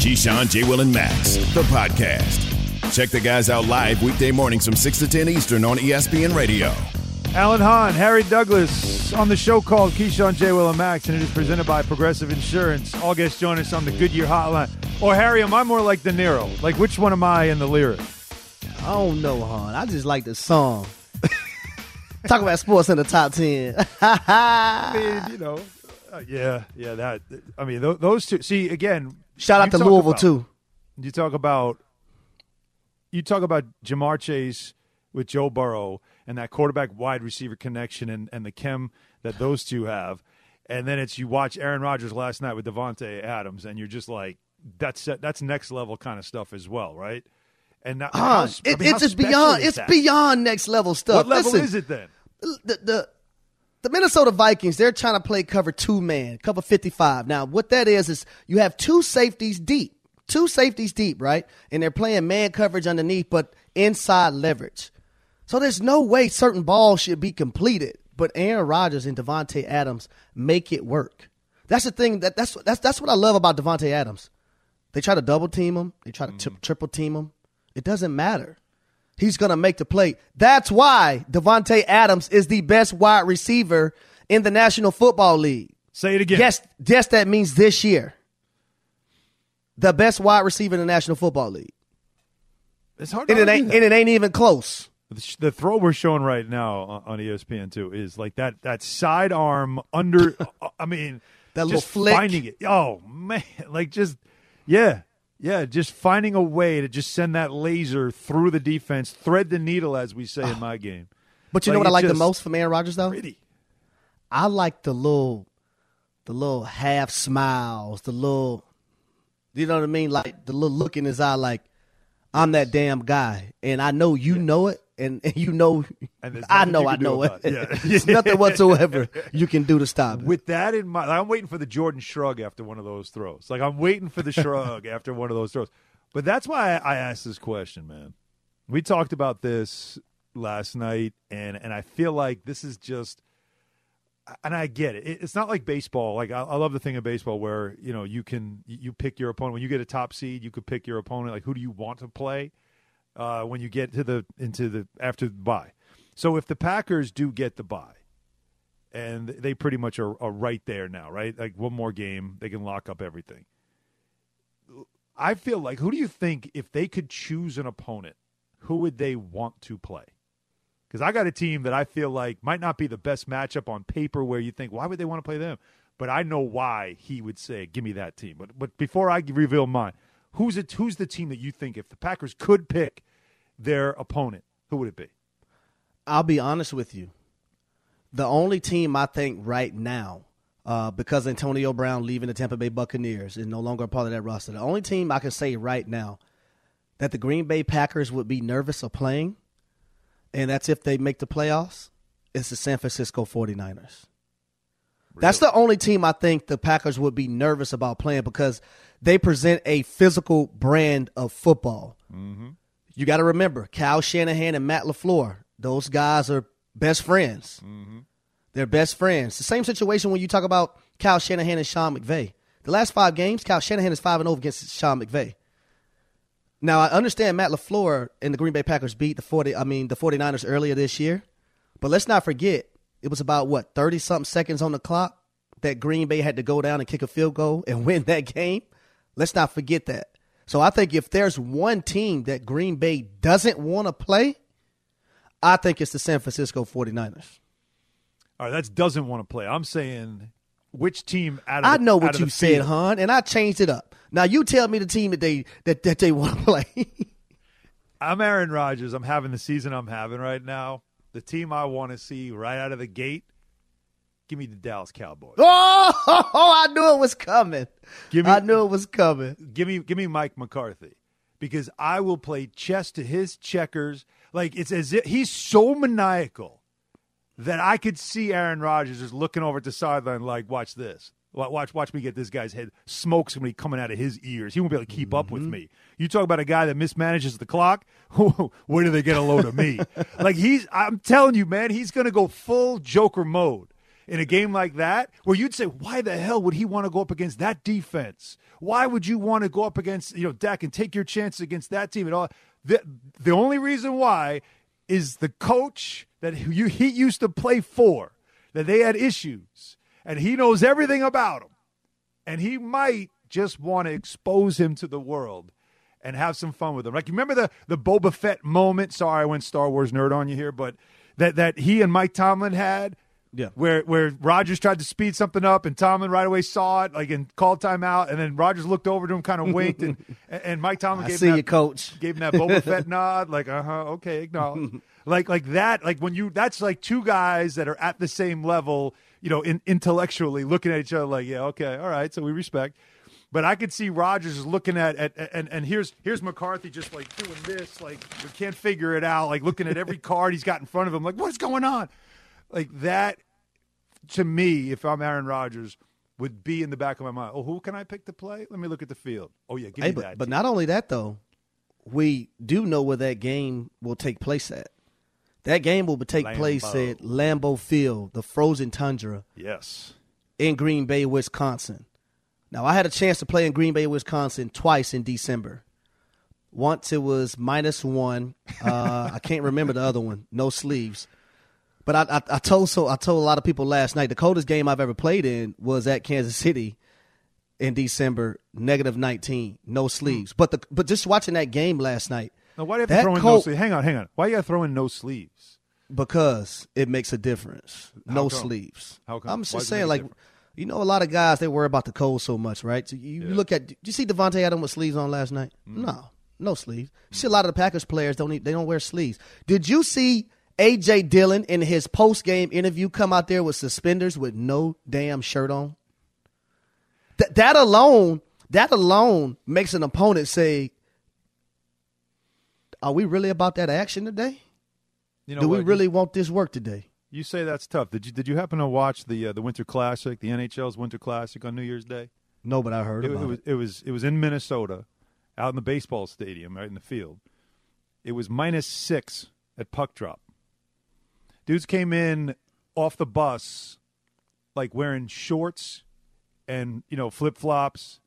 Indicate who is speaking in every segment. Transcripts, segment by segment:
Speaker 1: Keyshawn, J. Will, and Max, the podcast. Check the guys out live weekday mornings from 6 to 10 Eastern on ESPN Radio.
Speaker 2: Alan Hahn, Harry Douglas on the show called Keyshawn, J. Will, and Max, and it is presented by Progressive Insurance. All guests join us on the Goodyear Hotline. Or, Harry, am I more like De Niro? Like, which one am I in the lyric?
Speaker 3: I don't know, hon. I just like the song. Talk about sports in the top ten.
Speaker 2: I mean, you know, uh, yeah, yeah, that. I mean, th- those two. See, again,
Speaker 3: Shout out to Louisville
Speaker 2: about-
Speaker 3: too.
Speaker 2: You talk about you talk about Ja'Marr Chase with Joe Burrow and that quarterback wide receiver connection and, and the chem that those two have. And then it's you watch Aaron Rodgers last night with Davante Adams and you're just like that's that's next level kind of stuff as well, right? And now, how
Speaker 3: Hon,
Speaker 2: s- I
Speaker 3: it,
Speaker 2: mean, how
Speaker 3: it's beyond. It's
Speaker 2: that?
Speaker 3: beyond next level stuff.
Speaker 2: What level
Speaker 3: Listen,
Speaker 2: is it then?
Speaker 3: the, the the Minnesota Vikings, they're trying to play cover two man, cover 55. Now, what that is, is you have two safeties deep, two safeties deep, right? And they're playing man coverage underneath, but inside leverage. So there's no way certain balls should be completed, but Aaron Rodgers and Davante Adams make it work. That's the thing that that's that's that's what I love about Davante Adams. They try to double team him, they try to tri- mm. triple team him. It doesn't matter. He's going to make the play. That's why Davante Adams is the best wide receiver in the National Football League.
Speaker 2: Say it again.
Speaker 3: Yes, yes, that means this year. The best wide receiver in the National Football League.
Speaker 2: It's hard to
Speaker 3: And it ain't and it ain't even close.
Speaker 2: The throw we're showing right now on ESPN too is like that that sidearm under. I mean,
Speaker 3: That little flick.
Speaker 2: finding it. Oh man, like just yeah, yeah, just finding a way to just send that laser through the defense, thread the needle, as we say in ah. my game.
Speaker 3: But you know what I like the most from Aaron Rodgers though?
Speaker 2: Pretty.
Speaker 3: I like the little the little half smiles, the little you know what I mean? Like the little look in his eye like I'm that damn guy. And I know you know it and, and you know
Speaker 2: And
Speaker 3: I know I know it.
Speaker 2: it. Yeah.
Speaker 3: There's nothing whatsoever you can do to stop it.
Speaker 2: With that in mind, I'm waiting for the Jordan shrug after one of those throws. Like I'm waiting for the shrug after one of those throws. But that's why I, I asked this question, man. We talked about this last night, and and I feel like this is just, and I get it. it it's not like baseball. Like I, I love the thing of baseball where you know you can you pick your opponent when you get a top seed. You could pick your opponent. Like who do you want to play uh, when you get to the into the after the bye. So if the Packers do get the bye and they pretty much are, are right there now, right? Like one more game, they can lock up everything. I feel like who do you think if they could choose an opponent, who would they want to play? Because I got a team that I feel like might not be the best matchup on paper where you think, why would they want to play them? But I know why he would say, give me that team. But but before I reveal mine, who's it who's the team that you think if the Packers could pick their opponent, who would it be?
Speaker 3: I'll be honest with you. The only team I think right now, uh, because Antonio Brown leaving the Tampa Bay Buccaneers is no longer a part of that roster, the only team I can say right now that the Green Bay Packers would be nervous of playing, and that's if they make the playoffs, is the San Francisco 49ers. That's the only team I think the Packers would be nervous about playing because they present a physical brand of football. You got to remember, Kyle Shanahan and Matt LaFleur, those guys are best friends. Mm-hmm. They're best friends. The same situation when you talk about Kyle Shanahan and Sean McVay. The last five games, Kyle Shanahan is 5 and 0 against Sean McVay. Now, I understand Matt LaFleur and the Green Bay Packers beat the 40 I mean the 49ers earlier this year. But let's not forget, it was about what, 30 something seconds on the clock that Green Bay had to go down and kick a field goal and win that game. Let's not forget that. So I think if there's one team that Green Bay doesn't want to play, I think it's the San Francisco 49ers.
Speaker 2: All right, that doesn't want to play. I'm saying which team out of
Speaker 3: I know what you said,
Speaker 2: field?
Speaker 3: hon, and I changed it up. Now you tell me the team that they that, that they want to play.
Speaker 2: I'm Aaron Rodgers. I'm having the season I'm having right now. The team I want to see right out of the gate, Give me the Dallas Cowboys.
Speaker 3: Oh, I knew it was coming.
Speaker 2: Give me-
Speaker 3: I knew it was coming.
Speaker 2: give me give me Mike McCarthy because I will play chess to his checkers. Like it's as if he's so maniacal that I could see Aaron Rodgers just looking over at the sideline like, watch this. Watch, watch me get this guy's head. Smoke's gonna be coming out of his ears. He won't be able to keep up with mm-hmm. me. You talk about a guy that mismanages the clock. Where do they get a load of me? like he's, I'm telling you, man, he's gonna go full Joker mode in a game like that where you'd say, why the hell would he want to go up against that defense? Why would you want to go up against, you know, Dak and take your chances against that team at all? The, the only reason why is the coach that you, he used to play for, that they had issues, and he knows everything about him. And he might just want to expose him to the world and have some fun with him. Like, you remember the, the Boba Fett moment? Sorry, I went Star Wars nerd on you here, but that, that he and Mike Tomlin had
Speaker 3: Yeah.
Speaker 2: where where Rodgers tried to speed something up and Tomlin right away saw it, like and called timeout, and then Rodgers looked over to him, kind of winked, and and Mike Tomlin
Speaker 3: I
Speaker 2: gave
Speaker 3: see
Speaker 2: him that,
Speaker 3: you, coach.
Speaker 2: gave him that Boba Fett nod, like uh huh, okay, acknowledge, like like that, like when you that's like two guys that are at the same level, you know, in, intellectually looking at each other, like yeah, okay, all right, so we respect. But I could see Rodgers looking at, at and and here's here's McCarthy just like doing this, like we can't figure it out, like looking at every card he's got in front of him, like what's going on, like that to me, if I'm Aaron Rodgers, would be in the back of my mind. Oh, who can I pick to play? Let me look at the field. Oh yeah, give
Speaker 3: Hey,
Speaker 2: me
Speaker 3: but,
Speaker 2: that.
Speaker 3: but not only that though, we do know where that game will take place at. That game will take place at Lambeau Field, the frozen tundra
Speaker 2: yes,
Speaker 3: in Green Bay, Wisconsin. Now, I had a chance to play in Green Bay, Wisconsin twice in December. Once it was minus one. Uh, I can't remember the other one. No sleeves. But I, I, I told so I told a lot of people last night the coldest game I've ever played in was at Kansas City in December, negative nineteen, no sleeves. But the but just watching that game last night
Speaker 2: now why do you have to throw in no sleeves? Hang on, hang on. Why you got to throw in no sleeves?
Speaker 3: because it makes a difference. No
Speaker 2: come?
Speaker 3: sleeves.
Speaker 2: How come?
Speaker 3: I'm just saying, like, you know, a lot of guys they worry about the cold so much, right? So you, you look at, did you see Davante Adams with sleeves on last night?
Speaker 2: Mm.
Speaker 3: No, no sleeves. You see a lot of the Packers players don't need, they don't wear sleeves. Did you see AJ Dillon in his post game interview come out there with suspenders with no damn shirt on? Th- that alone, that alone makes an opponent say, "Are we really about that action today?
Speaker 2: You know
Speaker 3: Do we
Speaker 2: what?
Speaker 3: really want this work today?"
Speaker 2: You say that's tough. Did you did you happen to watch the uh, the Winter Classic, the NHL's Winter Classic on New Year's Day?
Speaker 3: No, but I heard
Speaker 2: it it. was it was it was in Minnesota, out in the baseball stadium, right in the field. It was minus six at puck drop. Dudes came in off the bus, like wearing shorts and you know flip flops,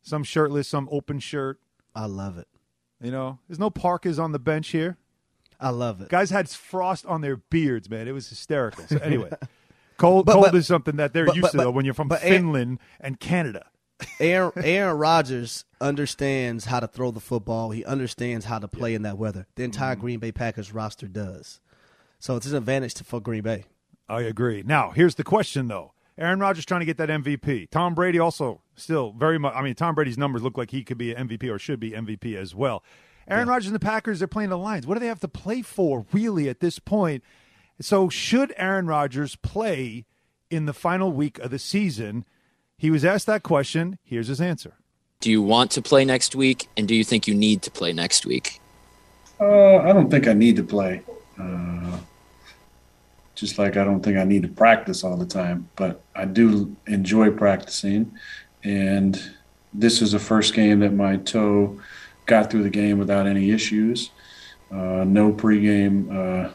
Speaker 2: some shirtless, some open shirt.
Speaker 3: I love it.
Speaker 2: You know, there's no parkas on the bench here.
Speaker 3: I love it.
Speaker 2: Guys had frost on their beards, man. It was hysterical. So anyway, cold
Speaker 3: But-
Speaker 2: cold
Speaker 3: but-
Speaker 2: is something that they're
Speaker 3: but-
Speaker 2: used to though when you're from
Speaker 3: but Aaron-
Speaker 2: Finland and Canada.
Speaker 3: Aaron Aaron Rodgers understands how to throw the football. He understands how to play in that weather. The entire mm-hmm. Green Bay Packers roster does. So it's an advantage to, for Green Bay.
Speaker 2: I agree. Now, here's the question, though. Aaron Rodgers trying to get that MVP. Tom Brady also still very much. I mean, Tom Brady's numbers look like he could be an MVP or should be MVP as well. Aaron Rodgers and the Packers, they're playing the Lions. What do they have to play for, really, at this point? So, should Aaron Rodgers play in the final week of the season? He was asked that question. Here's his answer.
Speaker 4: Do you want to play next week? And do you think you need to play next week?
Speaker 5: Uh, I don't think I need to play. Uh, just like I don't think I need to practice all the time, but I do enjoy practicing. And this is the first game that my toe got through the game without any issues. Uh, no pregame uh,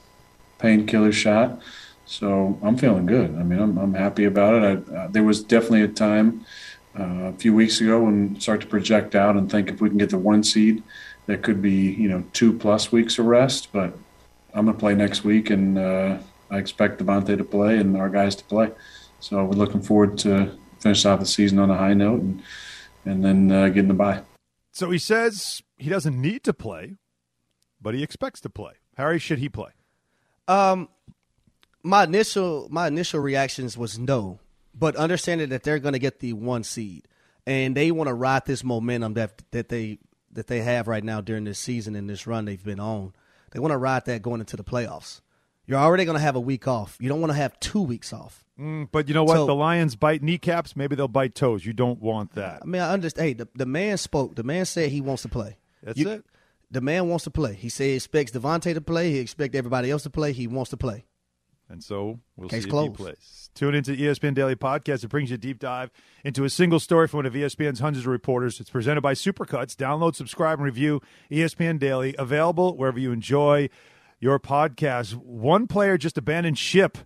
Speaker 5: painkiller shot. So I'm feeling good. I mean, I'm, I'm happy about it. I, uh, there was definitely a time uh, a few weeks ago when start to project out and think if we can get the one seed, that could be you know two plus weeks of rest. But I'm gonna play next week, and uh, I expect Davante to play and our guys to play. So we're looking forward to finish off the season on a high note and and then uh, getting the bye.
Speaker 2: So he says he doesn't need to play, but he expects to play. Harry, should he play?
Speaker 3: Um, my initial my initial reactions was no, but understanding that they're going to get the one seed and they want to ride this momentum that that they that they have right now during this season and this run they've been on. They want to ride that going into the playoffs. You're already going to have a week off. You don't want to have two weeks off.
Speaker 2: Mm, but you know what?
Speaker 3: So-
Speaker 2: the Lions bite kneecaps. Maybe they'll bite toes. You don't want that.
Speaker 3: I mean, I understand. Hey, the, the man spoke. The man said he wants to play.
Speaker 2: That's
Speaker 3: You-
Speaker 2: it.
Speaker 3: The man wants to play. He said he expects Davante to play. He expects everybody else to play. He wants to play.
Speaker 2: And so we'll
Speaker 3: Case
Speaker 2: see if
Speaker 3: closed.
Speaker 2: he plays. Tune into the ESPN Daily Podcast. It brings you a deep dive into a single story from one of ESPN's hundreds of reporters. It's presented by Supercuts. Download, subscribe, and review ESPN Daily. Available wherever you enjoy your podcast. One player just abandoned ship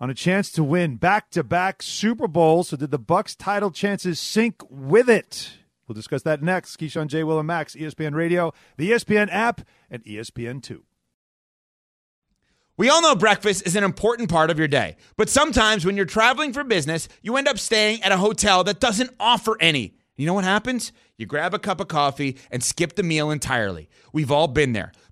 Speaker 2: on a chance to win back-to-back Super Bowls. So did the Bucs' title chances sink with it? We'll discuss that next. Keyshawn J. Will and Max, ESPN Radio, the ESPN app, and E ESPN Two.
Speaker 6: We all know breakfast is an important part of your day, but sometimes when you're traveling for business, you end up staying at a hotel that doesn't offer any. You know what happens? You grab a cup of coffee and skip the meal entirely. We've all been there.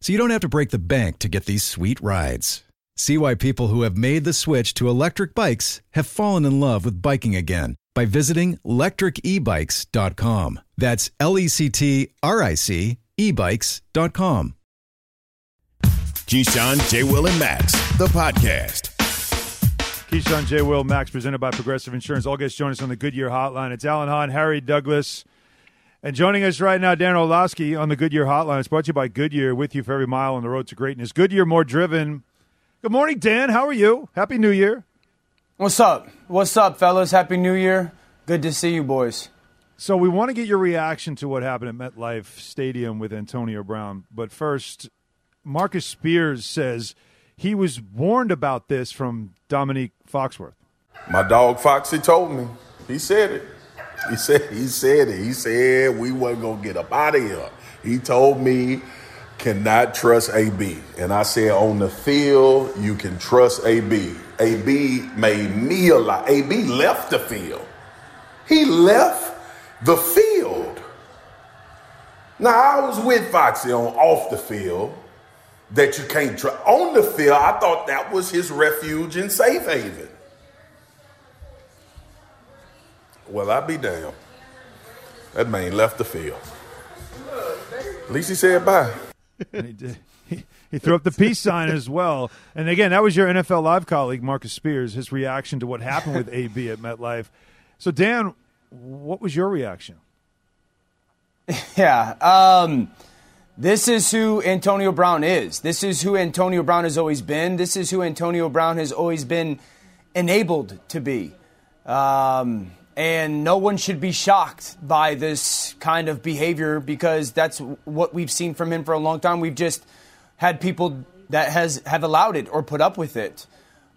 Speaker 7: so you don't have to break the bank to get these sweet rides. See why people who have made the switch to electric bikes have fallen in love with biking again by visiting lectricebikes.com. That's L E C T R I C ebikes.com.
Speaker 1: Keyshawn, J. Will, and Max, the podcast.
Speaker 2: Keyshawn J. Will Max, presented by Progressive Insurance. All guests join us on the Goodyear Hotline. It's Alan Hahn, Harry Douglas, and joining us right now, Dan Orlovsky on the Goodyear Hotline. It's brought to you by Goodyear, with you for every mile on the road to greatness. Goodyear, more driven. Good morning, Dan. How are you? Happy New Year.
Speaker 8: What's up? What's up, fellas? Happy New Year. Good to see you, boys.
Speaker 2: So we want to get your reaction to what happened at MetLife Stadium with Antonio Brown. But first, Marcus Spears says he was warned about this from Dominique Foxworth.
Speaker 9: My dog Foxy told me. He said it. He said he said it. He said we wasn't gonna get up out of here. He told me cannot trust AB. And I said on the field, you can trust AB. AB made me a lot. AB left the field. He left the field. Now I was with Foxy on off the field that you can't trust. On the field, I thought that was his refuge and safe haven. Well, I be damned. That man left the field. At least he said bye.
Speaker 2: He did. He, he threw up the peace sign as well. And again, that was your NFL Live colleague, Marcus Spears, his reaction to what happened with AB at MetLife. So, Dan, what was your reaction?
Speaker 8: Yeah. Um, this is who Antonio Brown is. This is who Antonio Brown has always been. This is who Antonio Brown has always been enabled to be. Um, and no one should be shocked by this kind of behavior because that's what we've seen from him for a long time. We've just had people that has have allowed it or put up with it.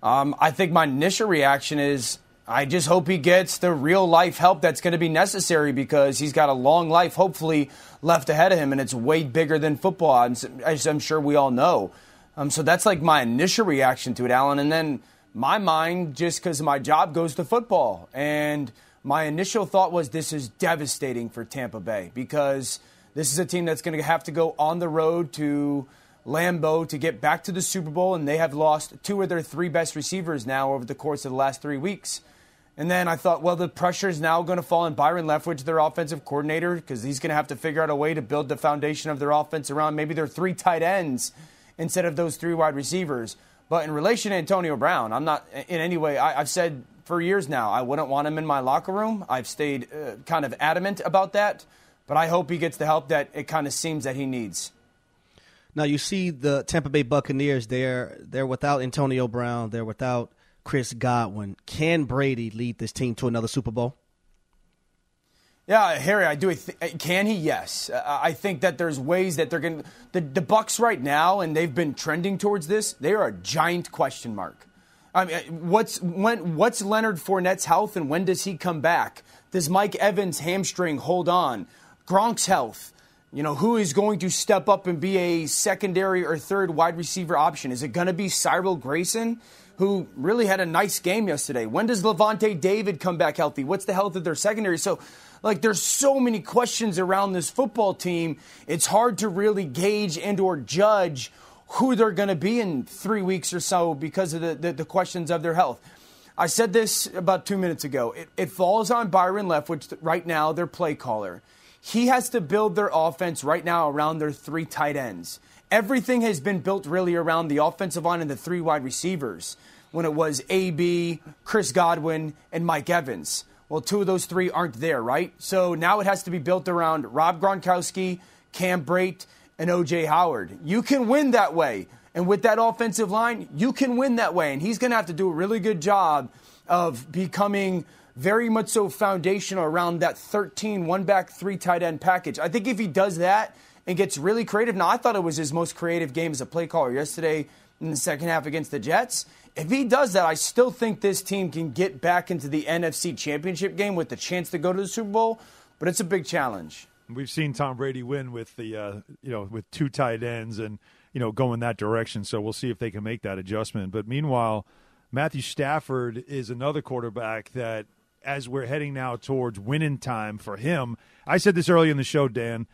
Speaker 8: Um, I think my initial reaction is I just hope he gets the real life help that's going to be necessary because he's got a long life, hopefully, left ahead of him, and it's way bigger than football, as I'm sure we all know. Um, so that's like my initial reaction to it, Alan. And then my mind, just because my job goes to football. And my initial thought was this is devastating for Tampa Bay because this is a team that's going to have to go on the road to Lambeau to get back to the Super Bowl, and they have lost two of their three best receivers now over the course of the last three weeks. And then I thought, well, the pressure is now going to fall on Byron Leftwich, their offensive coordinator, because he's going to have to figure out a way to build the foundation of their offense around maybe their three tight ends instead of those three wide receivers. But in relation to Antonio Brown, I'm not in any way, I, I've said for years now, I wouldn't want him in my locker room. I've stayed uh, kind of adamant about that. But I hope he gets the help that it kind of seems that he needs.
Speaker 3: Now you see the Tampa Bay Buccaneers. They're they're without Antonio Brown. They're without Chris Godwin. Can Brady lead this team to another Super Bowl?
Speaker 8: Yeah, Harry, I do. Th- can he? Yes, uh, I think that there's ways that they're going. The the Bucs right now, and they've been trending towards this. They are a giant question mark. I mean, what's when? What's Leonard Fournette's health, and when does he come back? Does Mike Evans' hamstring hold on? Gronk's health. You know, who is going to step up and be a secondary or third wide receiver option? Is it going to be Cyril Grayson, who really had a nice game yesterday? When does Lavonte David come back healthy? What's the health of their secondary? So, like, there's so many questions around this football team. It's hard to really gauge and or judge who they're going to be in three weeks or so because of the, the, the, questions of their health. I said this about two minutes ago. It, it falls on Byron Leftwich right now, their play caller. He has to build their offense right now around their three tight ends. Everything has been built really around the offensive line and the three wide receivers when it was AB, Chris Godwin, and Mike Evans. Well, two of those three aren't there, right? So now it has to be built around Rob Gronkowski, Cam Brate, and OJ Howard. You can win that way. And with that offensive line, you can win that way. And he's going to have to do a really good job of becoming very much so foundational around that 13 one back, three tight end package. I think if he does that and gets really creative, now I thought it was his most creative game as a play caller yesterday in the second half against the Jets. If he does that, I still think this team can get back into the NFC championship game with the chance to go to the Super Bowl, but it's a big challenge.
Speaker 2: We've seen Tom Brady win with the uh, you know with two tight ends and you know going that direction. So we'll see if they can make that adjustment. But meanwhile, Matthew Stafford is another quarterback that as we're heading now towards winning time for him. I said this early in the show, Dan.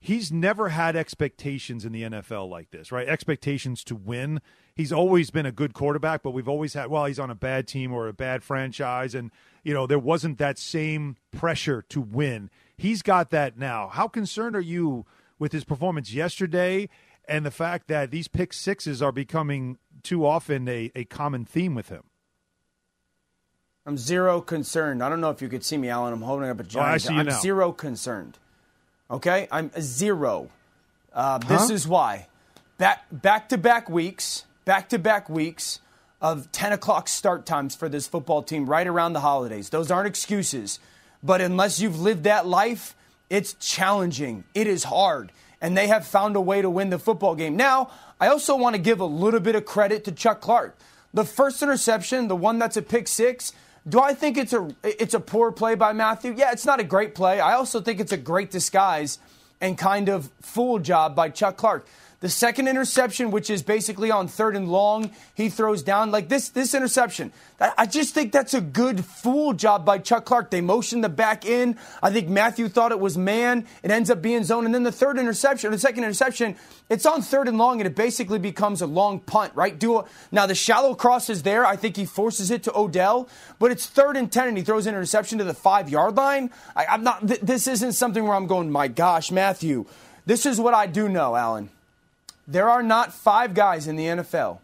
Speaker 2: He's never had expectations in the NFL like this, right? Expectations to win. He's always been a good quarterback, but we've always had, well, he's on a bad team or a bad franchise. And, you know, there wasn't that same pressure to win. He's got that now. How concerned are you with his performance yesterday and the fact that these pick sixes are becoming too often a, a common theme with him?
Speaker 8: I'm zero concerned. I don't know if you could see me, Alan. I'm holding up a giant. Oh, I
Speaker 2: see you
Speaker 8: I'm
Speaker 2: now.
Speaker 8: zero concerned. Okay, I'm zero. Uh, this huh? is why. Back back to back weeks, back to back weeks of 10 o'clock start times for this football team right around the holidays. Those aren't excuses, but unless you've lived that life, it's challenging. It is hard, and they have found a way to win the football game. Now, I also want to give a little bit of credit to Chuck Clark. The first interception, the one that's a pick six do I think it's a it's a poor play by Matthew? Yeah, it's not a great play. I also think it's a great disguise and kind of fool job by Chuck Clark. The second interception, which is basically on third and long, he throws down like this. This interception, I just think that's a good fool job by Chuck Clark. They motioned the back in. I think Matthew thought it was man. It ends up being zone, and then the third interception, the second interception, it's on third and long, and it basically becomes a long punt, right? Do a, now the shallow cross is there. I think he forces it to Odell, but it's third and ten, and he throws an interception to the five yard line. I, I'm not. Th- this isn't something where I'm going, my gosh, Matthew. This is what I do know, Alan. There are not five guys in the NFL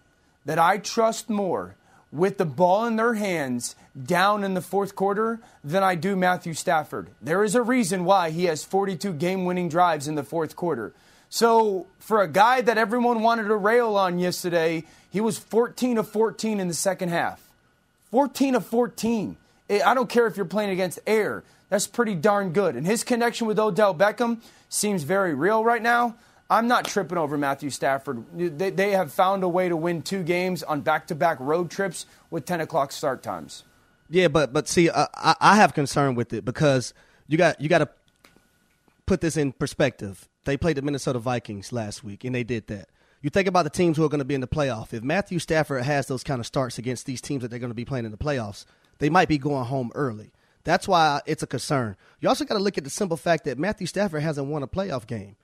Speaker 8: that I trust more with the ball in their hands down in the fourth quarter than I do Matthew Stafford. There is a reason why he has 42 game winning drives in the fourth quarter. So, for a guy that everyone wanted to rail on yesterday, he was 14 of 14 in the second half. 14 of 14. Eh, I don't care if you're playing against air. That's pretty darn good. And his connection with Odell Beckham seems very real right now. I'm not tripping over Matthew Stafford. They, they have found a way to win two games on back to back road trips with 10 o'clock start times.
Speaker 3: Yeah, but but see, uh, I, I have concern with it because you got you got to put this in perspective. They played the Minnesota Vikings last week, and they did that. You think about the teams who are going to be in the playoff. If Matthew Stafford has those kind of starts against these teams that they're going to be playing in the playoffs, they might be going home early. That's why it's a concern. You also got to look at the simple fact that Matthew Stafford hasn't won a playoff game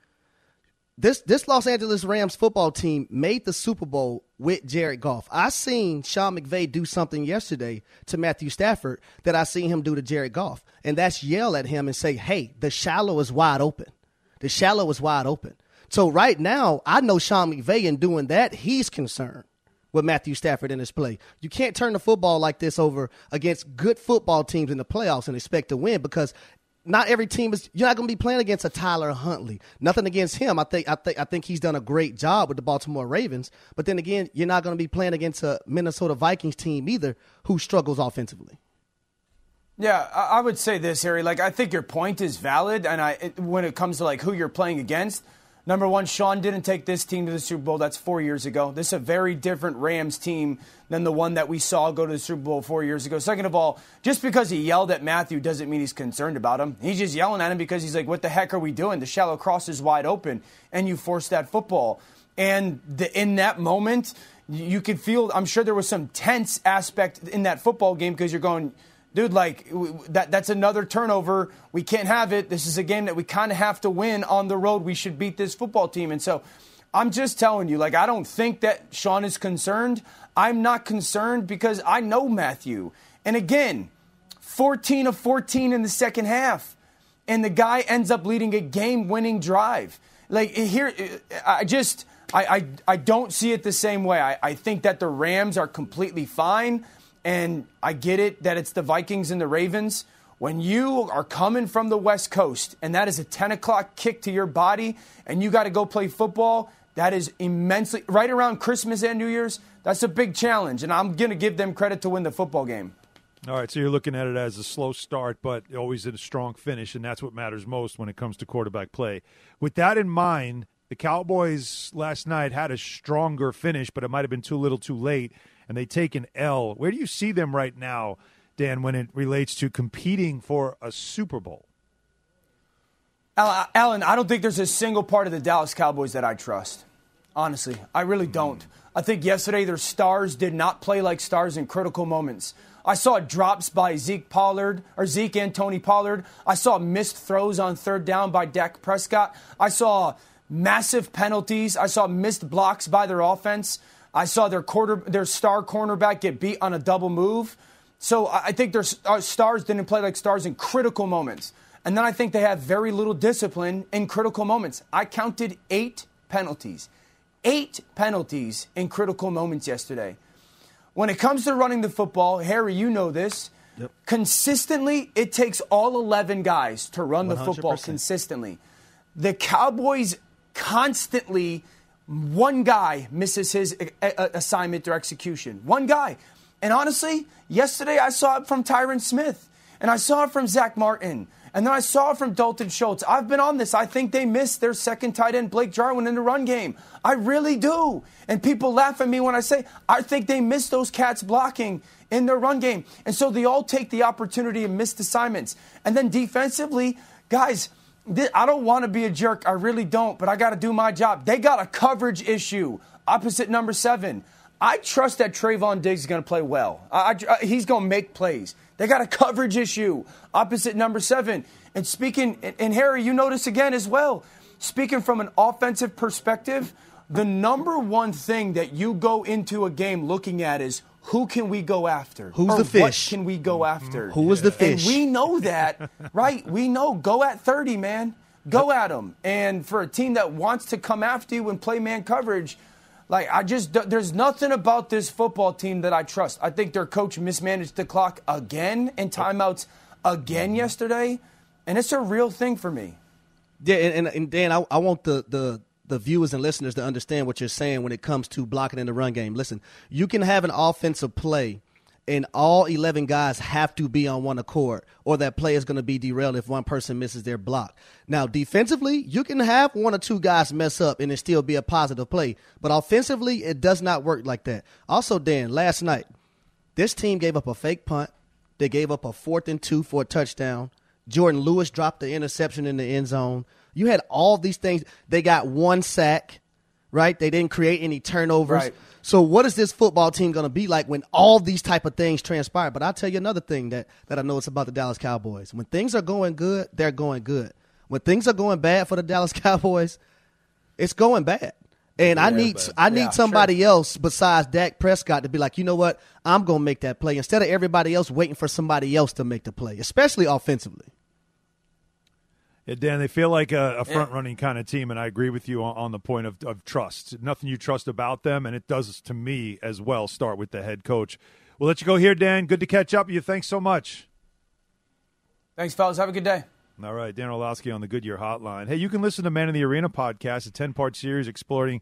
Speaker 3: this this Los Angeles Rams football team made the Super Bowl with Jared Goff. I seen Sean McVay do something yesterday to Matthew Stafford that I seen him do to Jared Goff, and that's yell at him and say, "Hey, the shallow is wide open. The shallow is wide open." So right now, I know Sean McVay in doing that, he's concerned with Matthew Stafford in his play. You can't turn the football like this over against good football teams in the playoffs and expect to win because not every team is you're not going to be playing against a Tyler Huntley. Nothing against him. I think I think I think he's done a great job with the Baltimore Ravens, but then again, you're not going to be playing against a Minnesota Vikings team either who struggles offensively.
Speaker 8: Yeah, I would say this, Harry. Like, I think your point is valid, and I it, when it comes to like who you're playing against. Number one, Sean didn't take this team to the Super Bowl. That's four years ago. This is a very different Rams team than the one that we saw go to the Super Bowl four years ago. Second of all, just because he yelled at Matthew doesn't mean he's concerned about him. He's just yelling at him because he's like, "What the heck are we doing? The shallow cross is wide open, and you force that football." And the, in that moment, you could feel. I'm sure there was some tense aspect in that football game because you're going dude, like that, that's another turnover. We can't have it. This is a game that we kind of have to win on the road. We should beat this football team. And so I'm just telling you, like, I don't think that Sean is concerned. I'm not concerned because I know Matthew. And again, 14 of 14 in the second half. And the guy ends up leading a game winning drive. Like, eh, here, eh, I just. I, I, I don't see it the same way. I, I think that the Rams are completely fine. And I get it that it's the Vikings and the Ravens. When you are coming from the West Coast and that is a 10 o'clock kick to your body and you got to go play football, that is immensely, right around Christmas and New Year's, that's a big challenge. And I'm going to give them credit to win the football game.
Speaker 2: All right, so you're looking at it as a slow start, but always a strong finish, and that's what matters most when it comes to quarterback play. With that in mind, the Cowboys last night had a stronger finish, but it might have been too little too late, and they take an L. Where do you see them right now, Dan, when it relates to competing for a Super Bowl?
Speaker 8: Uh, Alan, I don't think there's a single part of the Dallas Cowboys that I trust. Honestly, I really hmm. don't. I think yesterday their stars did not play like stars in critical moments. I saw drops by Zeke Pollard or Zeke and Tony Pollard. I saw missed throws on third down by Dak Prescott. I saw massive penalties. I saw missed blocks by their offense. I saw their quarter, their star cornerback get beat on a double move. So I think their uh, stars didn't play like stars in critical moments. And then I think they have very little discipline in critical moments. I counted eight penalties. Eight penalties in critical moments yesterday. When it comes to running the football, Harry, you know this. Consistently, it takes all 11 guys to run the football consistently. The Cowboys constantly, one guy misses his a- a- assignment or execution. One guy. And honestly, yesterday I saw it from Tyron Smith, and I saw it from Zack Martin, and then I saw it from Dalton Schultz. I've been on this. I think they missed their second tight end, Blake Jarwin, in the run game. I really do. And people laugh at me when I say I think they missed those cats blocking in their run game. And so they all take the opportunity and missed assignments. And then defensively, guys, I don't want to be a jerk. I really don't, but I got to do my job. They got a coverage issue. Opposite number seven. I trust that Trevon Diggs is going to play well. I, I- he's going to make plays. They got a coverage issue. Opposite number seven. And speaking, and, and Harry, you notice again as well. Speaking from an offensive perspective, the number one thing that you go into a game looking at is who can we go after?
Speaker 3: Who's
Speaker 8: Or
Speaker 3: the fish?
Speaker 8: What can we go mm-hmm. after?
Speaker 3: Who Who is the fish?
Speaker 8: And we know that, right? We know. Go at 30, man. Go at them. And for a team that wants to come after you and play man coverage, like I just there's nothing about this football team that I trust. I think their coach mismanaged the clock again and timeouts again mm-hmm. yesterday, and it's a real thing for me.
Speaker 3: Yeah, and, and, and Dan, I, I want the, the the viewers and listeners to understand what you're saying when it comes to blocking in the run game. Listen, you can have an offensive play, and all 11 guys have to be on one accord, or that play is going to be derailed if one person misses their block. Now, defensively, you can have one or two guys mess up and it still be a positive play, but offensively, it does not work like that. Also, Dan, last night, this team gave up a fake punt. They gave up a fourth and two for a touchdown. Jourdan Lewis dropped the interception in the end zone. You had all these things. They got one sack, right? They didn't create any turnovers.
Speaker 8: Right.
Speaker 3: So what is this football team going to be like when all these type of things transpire? But I'll tell you another thing that, that I know it's about the Dallas Cowboys. When things are going good, they're going good. When things are going bad for the Dallas Cowboys, it's going bad. And I need I need
Speaker 8: Yeah,
Speaker 3: somebody else besides Dak Prescott to be like, you know what? I'm gonna make that play instead of everybody else waiting for somebody else to make the play, especially offensively.
Speaker 2: Yeah, Dan, they feel like a, a front running kind of team, and I agree with you on, on the point of, of trust. Nothing you trust about them, and it does to me as well start with the head coach. We'll let you go here, Dan. Good to catch up with you. Thanks so much.
Speaker 8: Thanks, fellas. Have a good day.
Speaker 2: All right, Dan Orlovsky on the Goodyear Hotline. Hey, you can listen to Man in the Arena podcast, a 10 part series exploring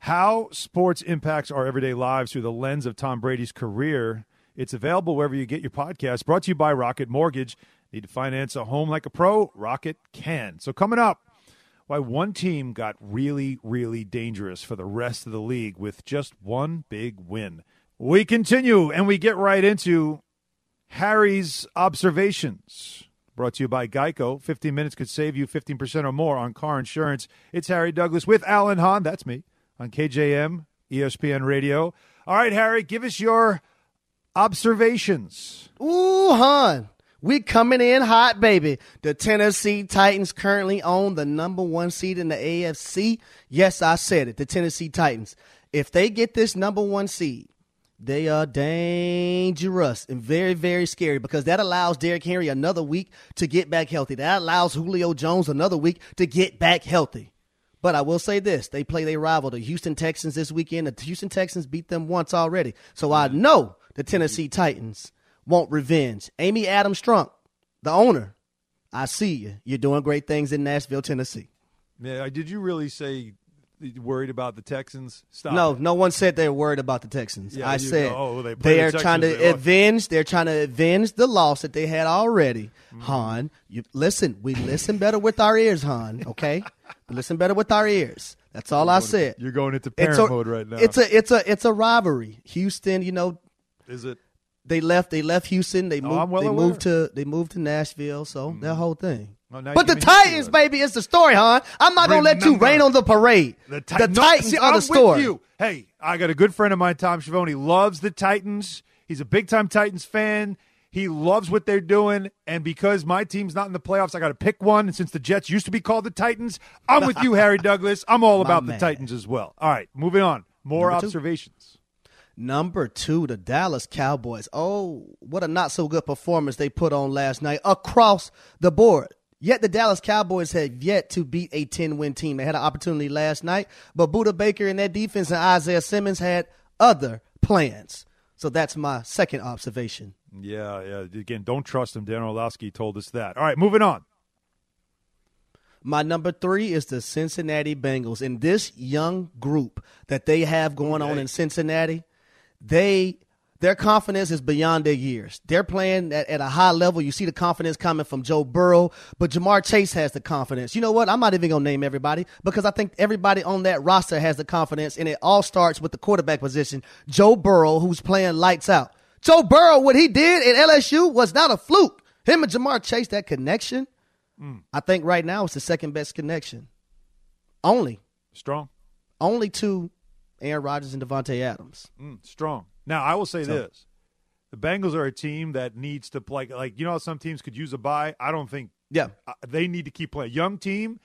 Speaker 2: how sports impacts our everyday lives through the lens of Tom Brady's career. It's available wherever you get your podcast. Brought to you by Rocket Mortgage. Need to finance a home like a pro? Rocket can. So coming up, why one team got really, really dangerous for the rest of the league with just one big win. We continue and we get right into Harry's observations. Brought to you by Geico. 15 minutes could save you 15% or more on car insurance. It's Harry Douglas with Alan Hahn. That's me on KJM, ESPN Radio. All right, Harry, give us your observations.
Speaker 3: Ooh, hon. We coming in hot, baby. The Tennessee Titans currently own the number one seed in the AFC. Yes, I said it. The Tennessee Titans. If they get this number one seed, they are dangerous and very, very scary because that allows Derrick Henry another week to get back healthy. That allows Julio Jones another week to get back healthy. But I will say this they play their rival, the Houston Texans, this weekend. The Houston Texans beat them once already. So I know the Tennessee Titans want revenge. Amy Adams Strunk, the owner, I see you. You're doing great things in Nashville, Tennessee.
Speaker 2: Yeah, did you really say worried about the Texans? Stop.
Speaker 3: No,
Speaker 2: it.
Speaker 3: no one said they're worried about the Texans.
Speaker 2: Yeah,
Speaker 3: I said
Speaker 2: go, oh, they,
Speaker 3: they
Speaker 2: the
Speaker 3: are trying to
Speaker 2: lost.
Speaker 3: avenge. They're trying to avenge the loss that they had already.
Speaker 2: Mm-hmm.
Speaker 3: Hahn, you listen. We listen better with our ears, Hahn. Okay, we listen better with our ears. That's all I said.
Speaker 2: You're going into parent
Speaker 3: a-
Speaker 2: mode right now.
Speaker 3: It's a it's a it's a rivalry. Houston, you know,
Speaker 2: Is it?
Speaker 3: They left they left Houston. They
Speaker 2: Oh,
Speaker 3: moved
Speaker 2: I'm well
Speaker 3: they
Speaker 2: aware.
Speaker 3: moved to they moved to Nashville. So mm-hmm. that whole thing.
Speaker 2: Oh,
Speaker 3: but the
Speaker 2: give me history
Speaker 3: Titans, baby, it's the story, huh? I'm not gonna let you rain on the parade.
Speaker 2: The,
Speaker 3: The,
Speaker 2: no,
Speaker 3: Titans
Speaker 2: see,
Speaker 3: are the
Speaker 2: I'm
Speaker 3: story.
Speaker 2: With you. Hey, I got a good friend of mine, Tom Schiavone. Loves the Titans. He's a big time Titans fan. He loves what they're doing, and because my team's not in the playoffs, I got to pick one. And since the Jets used to be called the Titans, I'm with you, Harry Douglas. I'm all about
Speaker 3: man.
Speaker 2: the Titans as well. All right, moving on. More
Speaker 3: Number two. Number two, the Dallas Cowboys. Oh, what a not so good performance they put on last night across the board. Yet the Dallas Cowboys have yet to beat a 10 win team. They had an opportunity last night, but Budda Baker and that defense and Isaiah Simmons had other plans. So that's my second observation.
Speaker 2: Yeah, yeah. Again, don't trust him. Dan Orlovsky told us that. All right, moving on.
Speaker 3: My number three is the Cincinnati Bengals. And this young group that they have going on in Cincinnati, they their confidence is beyond their years. They're playing at, at a high level. You see the confidence coming from Joe Burrow, but Ja'Marr Chase has the confidence. You know what? I'm not even gonna name everybody because I think everybody on that roster has the confidence, and it all starts with the quarterback position. Joe Burrow, who's playing lights out. Joe Burrow, what he did at LSU was not a fluke. Him and Ja'Marr Chase, that connection. Hmm. I think right now it's the second best connection. Only,
Speaker 2: Strong.
Speaker 3: only to Aaron Rodgers and Davante Adams.
Speaker 2: Mm, strong. Now, I will say
Speaker 3: So-
Speaker 2: this: the Bengals are a team that needs to play. Like you know, how some teams could use a bye. I don't think.
Speaker 3: Yeah.
Speaker 2: uh, they need to keep playing. Young team,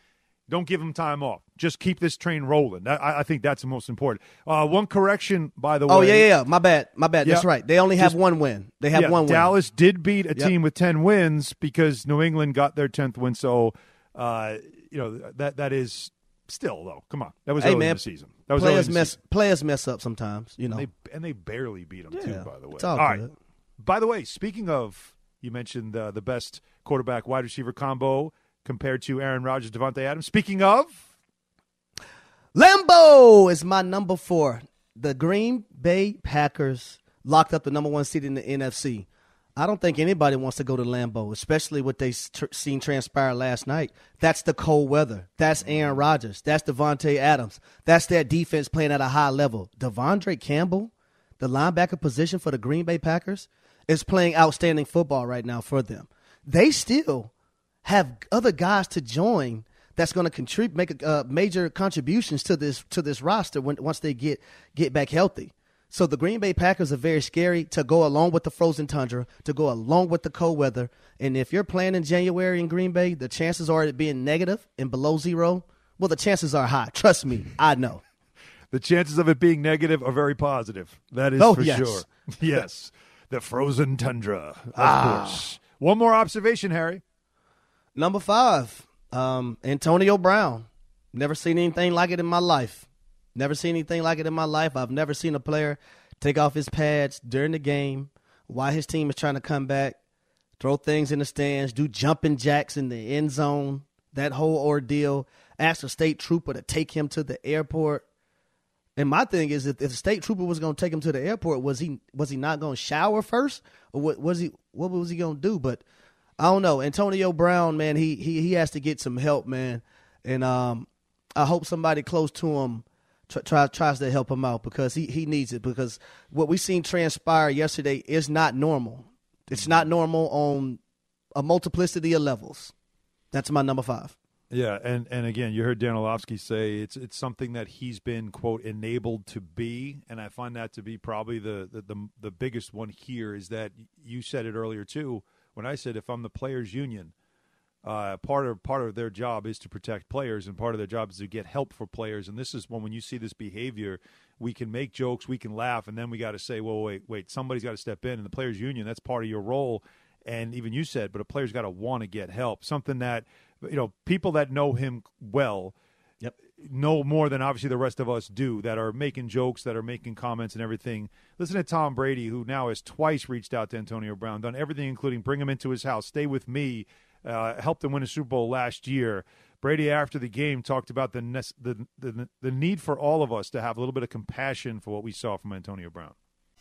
Speaker 2: don't give them time off. Just keep this train rolling. I, I think that's the most important. Uh, one correction, by the way.
Speaker 3: Oh yeah, yeah, yeah. My bad, my bad. That's right. They only have
Speaker 2: Just-
Speaker 3: one win. They have
Speaker 2: yeah,
Speaker 3: one win.
Speaker 2: Dallas did beat a
Speaker 3: Yep.
Speaker 2: team with ten wins because New England got their tenth win. So, uh, you know that that is still though. Come on, that was
Speaker 3: Hey
Speaker 2: early in the season. That was
Speaker 3: players mess. Players mess up sometimes. You know.
Speaker 2: And they and they barely beat them too. By the way,
Speaker 3: it's all
Speaker 2: right. By the way, speaking of, you mentioned uh, the best quarterback wide receiver combo compared to Aaron Rodgers, Davante Adams. Speaking of,
Speaker 3: Lambeau is my number four. The Green Bay Packers locked up the number one seed in the NFC. I don't think anybody wants to go to Lambeau, especially what they tr- seen transpire last night. That's the cold weather. That's Aaron Rodgers. That's Davante Adams. That's their defense playing at a high level. De'Vondre Campbell, the linebacker position for the Green Bay Packers, is playing outstanding football right now for them. They still have other guys to join that's going to contribute, make uh, major contributions to this to this roster when once they get get back healthy. So the Green Bay Packers are very scary to go along with the frozen tundra, to go along with the cold weather. And if you're playing in January in Green Bay, the chances are it being negative and below zero. Well, the chances are high. Trust me, I know.
Speaker 2: the chances of it being negative are very positive. That is
Speaker 3: Oh,
Speaker 2: for
Speaker 3: yes.
Speaker 2: sure. Yes, the frozen tundra, of
Speaker 3: Ah.
Speaker 2: course. One more observation, Harry.
Speaker 3: Number five, um, Antonio Brown. Never seen anything like it in my life. Never seen anything like it in my life. I've never seen a player take off his pads during the game while his team is trying to come back, throw things in the stands, do jumping jacks in the end zone, that whole ordeal, ask a state trooper to take him to the airport. And my thing is, if, the state trooper was going to take him to the airport, was he was he not going to shower first, or what was he what was he going to do? But I don't know. Antonio Brown, man, he he he has to get some help, man, and um, I hope somebody close to him try, tries to help him out because he he needs it because what we seen transpire yesterday is not normal. It's not normal on a multiplicity of levels. That's my number five.
Speaker 2: Yeah, and and again, you heard Dan Orlovsky say it's it's something that he's been quote enabled to be, and I find that to be probably the the the, the biggest one here is that you said it earlier too when I said if I'm the players' union, uh, part of part of their job is to protect players, and part of their job is to get help for players. And this is when when you see this behavior, we can make jokes, we can laugh, and then we got to say, well, wait, wait, somebody's got to step in, and the players' union that's part of your role. And even you said, but a player's got to want to get help. Something that you know, people that know him well.
Speaker 3: Yep.
Speaker 2: Know more than obviously the rest of us do that are making jokes, that are making comments and everything. Listen to Tom Brady, who now has twice reached out to Antonio Brown, done everything, including bring him into his house, stay with me, uh, helped them win a Super Bowl last year. Brady, after the game, talked about the, the the the need for all of us to have a little bit of compassion for what we saw from Antonio Brown.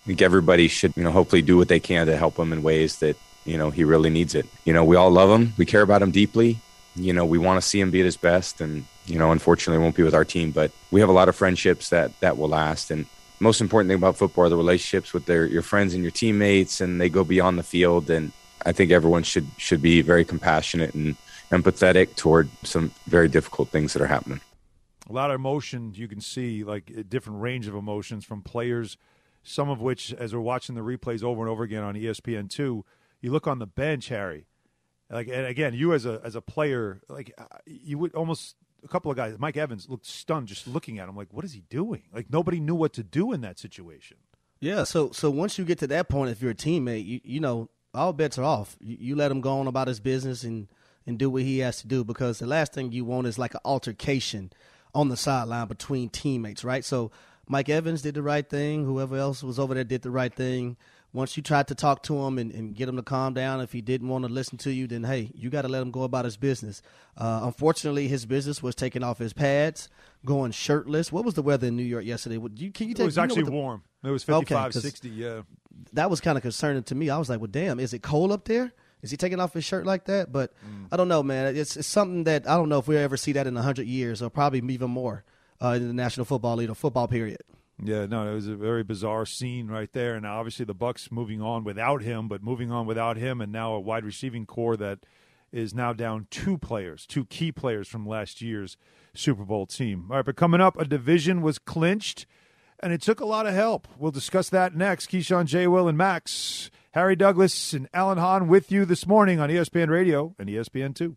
Speaker 10: I think everybody should, you know, hopefully do what they can to help him in ways that you know he really needs it. You know, we all love him, we care about him deeply, you know, we want to see him be at his best. And, you know, unfortunately, won't be with our team, but we have a lot of friendships that, that will last. And most important thing about football are the relationships with their, your friends and your teammates, and they go beyond the field. And I think everyone should, should be very compassionate and empathetic toward some very difficult things that are happening.
Speaker 2: A lot of emotions you can see, like a different range of emotions from players, some of which, as we're watching the replays over and over again on ESPN2, you look on the bench, Harry, like and again, you as a as a player, like uh, you would almost a couple of guys. Mike Evans looked stunned just looking at him. Like, what is he doing? Like nobody knew what to do in that situation.
Speaker 3: Yeah. So so once you get to that point, if you're a teammate, you you know all bets are off. You, you let him go on about his business and and do what he has to do because the last thing you want is like an altercation on the sideline between teammates, right? So Mike Evans did the right thing. Whoever else was over there did the right thing once you tried to talk to him and, and, get him to calm down, if he didn't want to listen to you, then hey, you got to let him go about his business. Uh, unfortunately, his business was taking off his pads, going shirtless. What was the weather in New York yesterday? You, can you take,
Speaker 2: it was actually the, warm. It was 55, okay, 60, yeah.
Speaker 3: That was kind of concerning to me. I was like, well, damn, is it cold up there? Is he taking off his shirt like that? But mm. I don't know, man. It's, it's something that I don't know if we'll ever see that in 100 years or probably even more uh, in the National Football League or football period.
Speaker 2: Yeah, no, it was a very bizarre scene right there, and obviously the Bucs moving on without him, but moving on without him, and now a wide receiving corps that is now down two players, two key players from last year's Super Bowl team. All right, but coming up, a division was clinched, and it took a lot of help. We'll discuss that next. Keyshawn, J. Will, and Max, Harry Douglas, and Alan Hahn with you this morning on ESPN Radio and ESPN Two.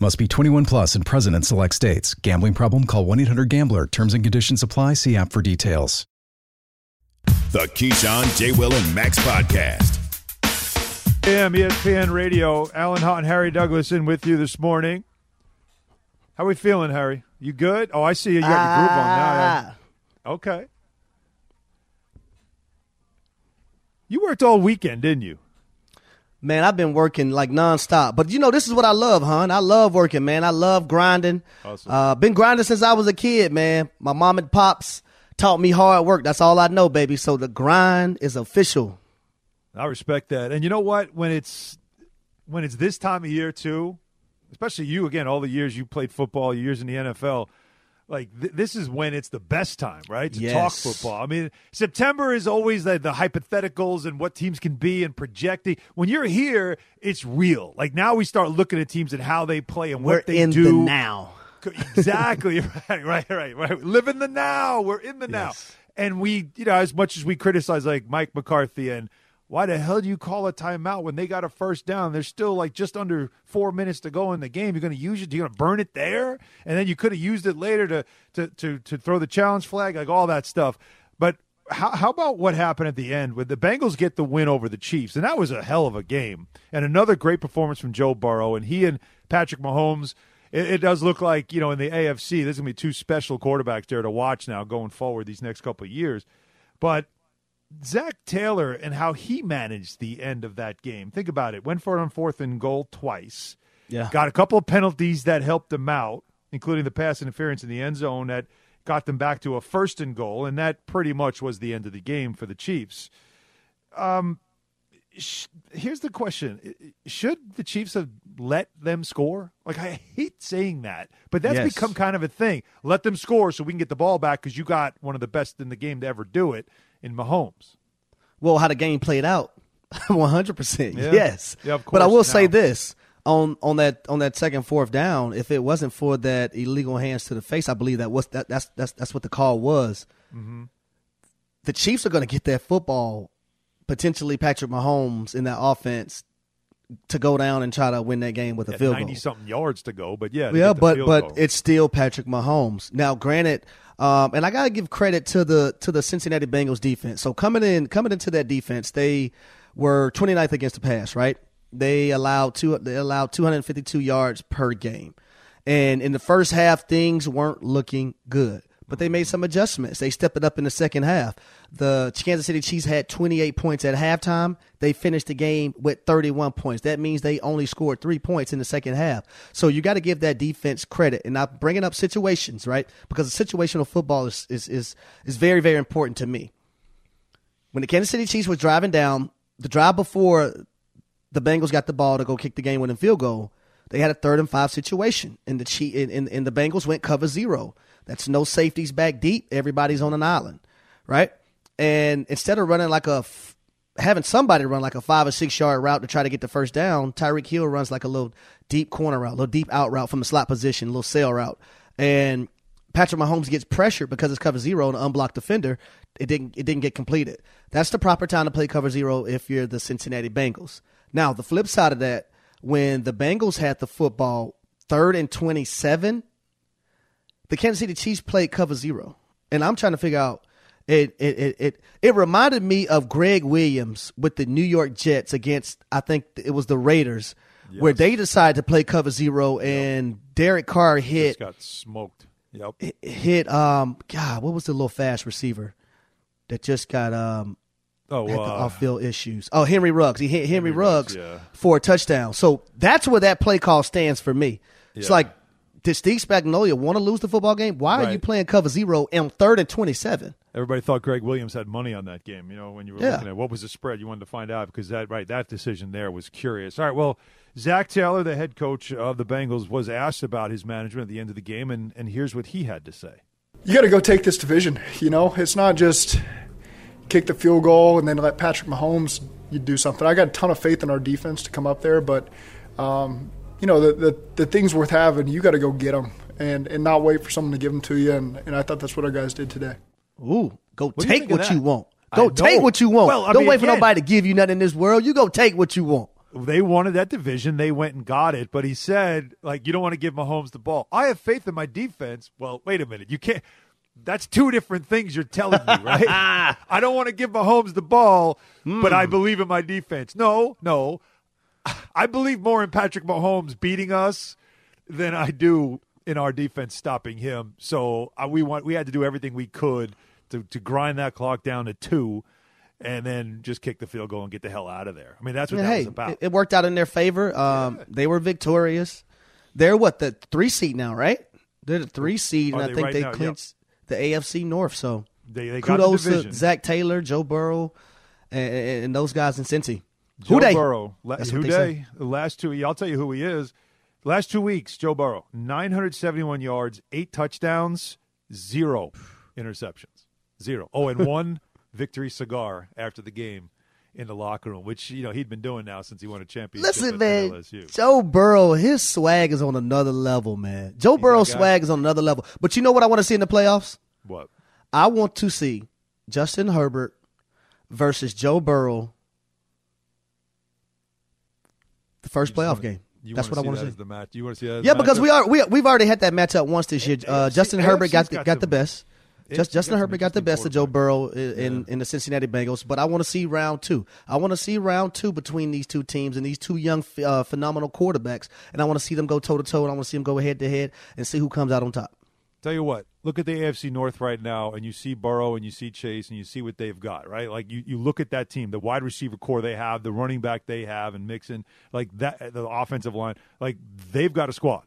Speaker 7: Must be 21 plus and present in select states. Gambling problem? Call 1 800 GAMBLER. Terms and conditions apply. See app for details.
Speaker 1: The Keyshawn J. Will and Max podcast.
Speaker 2: AM ESPN Radio. Alan Hahn and Harry Douglas in with you this morning. How are we feeling, Harry? You good? Oh, I see you. You got your groove on now. Ah. Okay. You worked all weekend, didn't you?
Speaker 3: Man, I've been working like nonstop. But you know, this is what I love, hon. I love working, man. I love grinding. Awesome. Uh, been grinding since I was a kid, man. My mom and pops taught me hard work. That's all I know, baby. So the grind is official.
Speaker 2: I respect that. And you know what? When it's when it's this time of year too, especially you again, all the years you played football, years in the NFL, like th- this is when it's the best time, right? To
Speaker 3: yes.
Speaker 2: talk football. I mean, September is always the, the hypotheticals and what teams can be and projecting. When you're here, it's real. Like now we start looking at teams and how they play and
Speaker 3: We're
Speaker 2: what they
Speaker 3: in
Speaker 2: do.
Speaker 3: The now.
Speaker 2: Exactly. right, right, right, right. Live in the now. We're in the now. And we, you know, as much as we criticize like Mike McCarthy and why the hell do you call a timeout when they got a first down? There's still like just under four minutes to go in the game. You're going to use it. You're going to burn it there, and then you could have used it later to to to to throw the challenge flag, like all that stuff. But how how about what happened at the end when the Bengals get the win over the Chiefs, and that was a hell of a game, and another great performance from Joe Burrow, and he and Patrick Mahomes. It, it does look like you know in the AFC, there's going to be two special quarterbacks there to watch now going forward these next couple of years, but Zac Taylor and how he managed the end of that game. Think about it. Went for it on fourth and goal twice.
Speaker 3: Yeah.
Speaker 2: Got a couple of penalties that helped them out, including the pass interference in the end zone that got them back to a first and goal, and that pretty much was the end of the game for the Chiefs. Um, sh- here's the question: Should the Chiefs have let them score? Like I hate saying that, but that's
Speaker 3: Yes.
Speaker 2: become kind of a thing. Let them score so we can get the ball back because you got one of the best in the game to ever do it in Mahomes.
Speaker 3: Well, how the game played out, one hundred percent. Yes.
Speaker 2: Yeah, of
Speaker 3: But I
Speaker 2: course,
Speaker 3: will say this on on that on that second fourth down. If it wasn't for that illegal hands to the face, I believe that was that that's that's that's what the call was.
Speaker 2: Mm-hmm.
Speaker 3: The Chiefs are going to get that football, potentially Patrick Mahomes in that offense to go down and try to win that game with a field goal.
Speaker 2: ninety something yards to go, but yeah,
Speaker 3: Yeah, but but
Speaker 2: goal.
Speaker 3: it's still Patrick Mahomes. Now, granted, um, and I gotta give credit to the to the Cincinnati Bengals defense. So coming in coming into that defense, they were 29th against the pass. Right? They allowed two they allowed 252 yards per game, and in the first half things weren't looking good. But they made some adjustments. They stepped it up in the second half. The Kansas City Chiefs had 28 points at halftime. They finished the game with 31 points. That means they only scored three points in the second half. So you got to give that defense credit. And I'm bringing up situations, right? Because situational football is, is, is, is very, very important to me. When the Kansas City Chiefs was driving down, the drive before the Bengals got the ball to go kick the game winning field goal, they had a third and five situation, and the Chief, and, and, and the Bengals went cover zero. That's no safeties back deep. Everybody's on an island, right? And instead of running like a having somebody run like a five or six yard route to try to get the first down, Tyreek Hill runs like a little deep corner route, a little deep out route from the slot position, a little sail route, and Patrick Mahomes gets pressured because it's cover zero and an unblocked defender. It didn't it didn't get completed. That's the proper time to play cover zero if you're the Cincinnati Bengals. Now the flip side of that, when the Bengals had the football third and twenty seven, the Kansas City Chiefs played cover zero, and I'm trying to figure out. It it it it, it reminded me of Gregg Williams with the New York Jets against I think it was the Raiders, where they decided to play cover zero, and Derek Carr hit
Speaker 2: just got smoked. Yep.
Speaker 3: hit um God, what was the little fast receiver that just got um
Speaker 2: Oh, uh,
Speaker 3: off field issues? Oh, Henry Ruggs. He hit Henry, Ruggs,
Speaker 2: yeah.
Speaker 3: for a touchdown. So that's where that play call stands for me. It's like, did Steve Spagnuolo want to lose the football game? Why are you playing cover zero in third and twenty seven?
Speaker 2: Everybody thought Gregg Williams had money on that game. You know, when you were
Speaker 3: Yeah.
Speaker 2: looking at what was the spread, you wanted to find out because that right that decision there was curious. All right, well, Zac Taylor, the head coach of the Bengals, was asked about his management at the end of the game, and and here's what he had to say.
Speaker 11: you got to go take this division. You know, it's not just kick the field goal and then let Patrick Mahomes you do something. I got a ton of faith in our defense to come up there, but um, you know the, the the things worth having, you got to go get them and and not wait for someone to give them to you. And and I thought that's what our guys did today.
Speaker 3: Ooh, go
Speaker 2: What do you
Speaker 3: take what you want.
Speaker 2: I
Speaker 3: Go
Speaker 2: know.
Speaker 3: take what you want.
Speaker 2: Well, I
Speaker 3: Don't
Speaker 2: mean,
Speaker 3: wait for
Speaker 2: again-
Speaker 3: nobody to give you nothing in this world. You go take what you want.
Speaker 2: They wanted that division. They went and got it. But he said, like, you don't want to give Mahomes the ball. I have faith in my defense. Well, wait a minute. You can't. That's two different things you're telling me, right? I don't want to give Mahomes the ball, but I hmm. believe in my defense. No, no. I believe more in Patrick Mahomes beating us than I do in our defense stopping him. So uh, we want we had to do everything we could to to grind that clock down to two, and then just kick the field goal and get the hell out of there. I mean, that's what
Speaker 3: Yeah,
Speaker 2: that
Speaker 3: hey,
Speaker 2: was about.
Speaker 3: It, it worked out in their favor. Um, They were victorious. They're what the three seed now, right? They're the three seed,
Speaker 2: Are
Speaker 3: and I think
Speaker 2: right
Speaker 3: they
Speaker 2: now? Yep.
Speaker 3: clinched the AFC North. So
Speaker 2: They- they got the
Speaker 3: kudos to. Zac Taylor, Joe Burrow, and, and, and those guys in Cincy.
Speaker 2: Joe
Speaker 3: they?
Speaker 2: Burrow.
Speaker 3: That's
Speaker 2: who
Speaker 3: what they
Speaker 2: day?
Speaker 3: say.
Speaker 2: The last two. I'll tell you who he is. Last two weeks, Joe Burrow, 971 yards, eight touchdowns, zero interceptions, zero. Oh, and one victory cigar after the game. in the locker room, which you know he'd been doing now since he won a championship.
Speaker 3: Listen, man,
Speaker 2: LSU.
Speaker 3: Joe Burrow, his swag is on another level, man. Joe Burrow's swag is on another level. But you know what I want to see in the playoffs?
Speaker 2: What?
Speaker 3: I want to see Justin Herbert versus Joe Burrow. The first playoff game. That's what I
Speaker 2: want
Speaker 3: to see.
Speaker 2: The match. You want to see that? As
Speaker 3: Yeah,
Speaker 2: the
Speaker 3: because
Speaker 2: matchup?
Speaker 3: we are we we've already had that matchup once this year. Uh, Justin Herbert got the,
Speaker 2: got
Speaker 3: got the best. Just, Justin
Speaker 2: some
Speaker 3: Herbert got the best of Joe Burrow in, in, in the Cincinnati Bengals, but I want to see round two. I want to see round two between these two teams and these two young, uh, phenomenal quarterbacks, and I want to see them go toe to toe, and I want to see them go head to head and see who comes out on top.
Speaker 2: Tell you what, look at the AFC North right now, and you see Burrow and you see Chase and you see what they've got, right? Like you, you look at that team, the wide receiver corps they have, the running back they have, and Mixon, like that, the offensive line, like they've got a squad.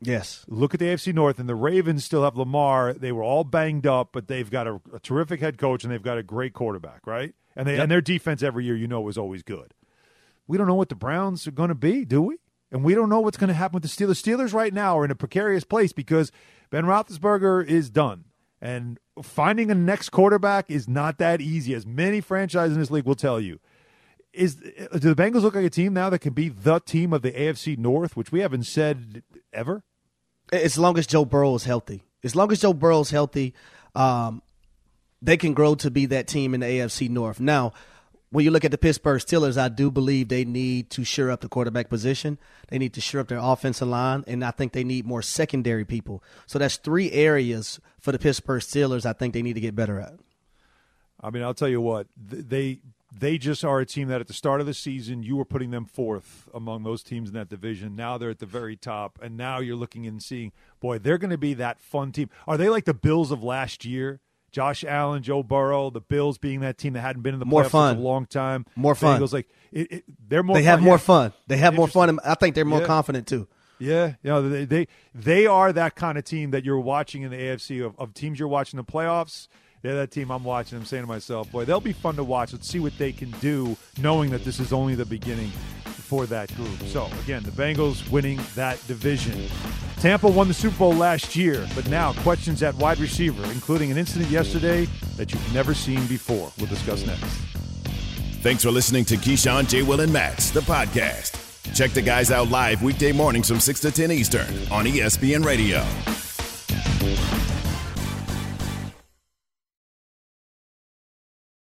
Speaker 3: Yes.
Speaker 2: Look at the AFC North, and the Ravens still have Lamar. They were all banged up, but they've got a, a terrific head coach and they've got a great quarterback, right? And they
Speaker 3: Yep.
Speaker 2: and their defense every year, you know, is always good. We don't know what the Browns are going to be, do we? And we don't know what's going to happen with the Steelers. Steelers right now are in a precarious place because Ben Roethlisberger is done, and finding a next quarterback is not that easy. As many franchises in this league will tell you. Is do the Bengals look like a team now that can be the team of the AFC North, which we haven't said ever?
Speaker 3: As long as Joe Burrow is healthy, as long as Joe Burrow is healthy, um, they can grow to be that team in the AFC North. Now, when you look at the Pittsburgh Steelers, I do believe they need to shore up the quarterback position. They need to shore up their offensive line, and I think they need more secondary people. So that's three areas for the Pittsburgh Steelers. I think they need to get better at.
Speaker 2: I mean, I'll tell you what they they just are a team that at the start of the season you were putting them fourth among those teams in that division. Now they're at the very top, and now you're looking and seeing, boy, they're going to be that fun team. Are they like the Bills of last year? Josh Allen, Joe Burrow, the Bills being that team that hadn't been in the
Speaker 3: More
Speaker 2: playoffs
Speaker 3: fun.
Speaker 2: a long time.
Speaker 3: More fun.
Speaker 2: Bengals, like it, it, they're more.
Speaker 3: they have
Speaker 2: fun.
Speaker 3: more
Speaker 2: Yeah.
Speaker 3: fun. They have more fun. and I think they're more
Speaker 2: Yeah.
Speaker 3: confident too.
Speaker 2: Yeah, you know they, they they are that kind of team that you're watching in the AFC of, of teams you're watching the playoffs. They're that team I'm watching. I'm saying to myself, boy, they'll be fun to watch. Let's see what they can do, knowing that this is only the beginning for that group. So again, the Bengals winning that division. Tampa won the Super Bowl last year, but now questions at wide receiver, including an incident yesterday that you've never seen before. We'll discuss next.
Speaker 1: Thanks for listening to Keyshawn, J. Will, and Max, the podcast. Check the guys out live weekday mornings from 6 to 10 Eastern on ESPN Radio.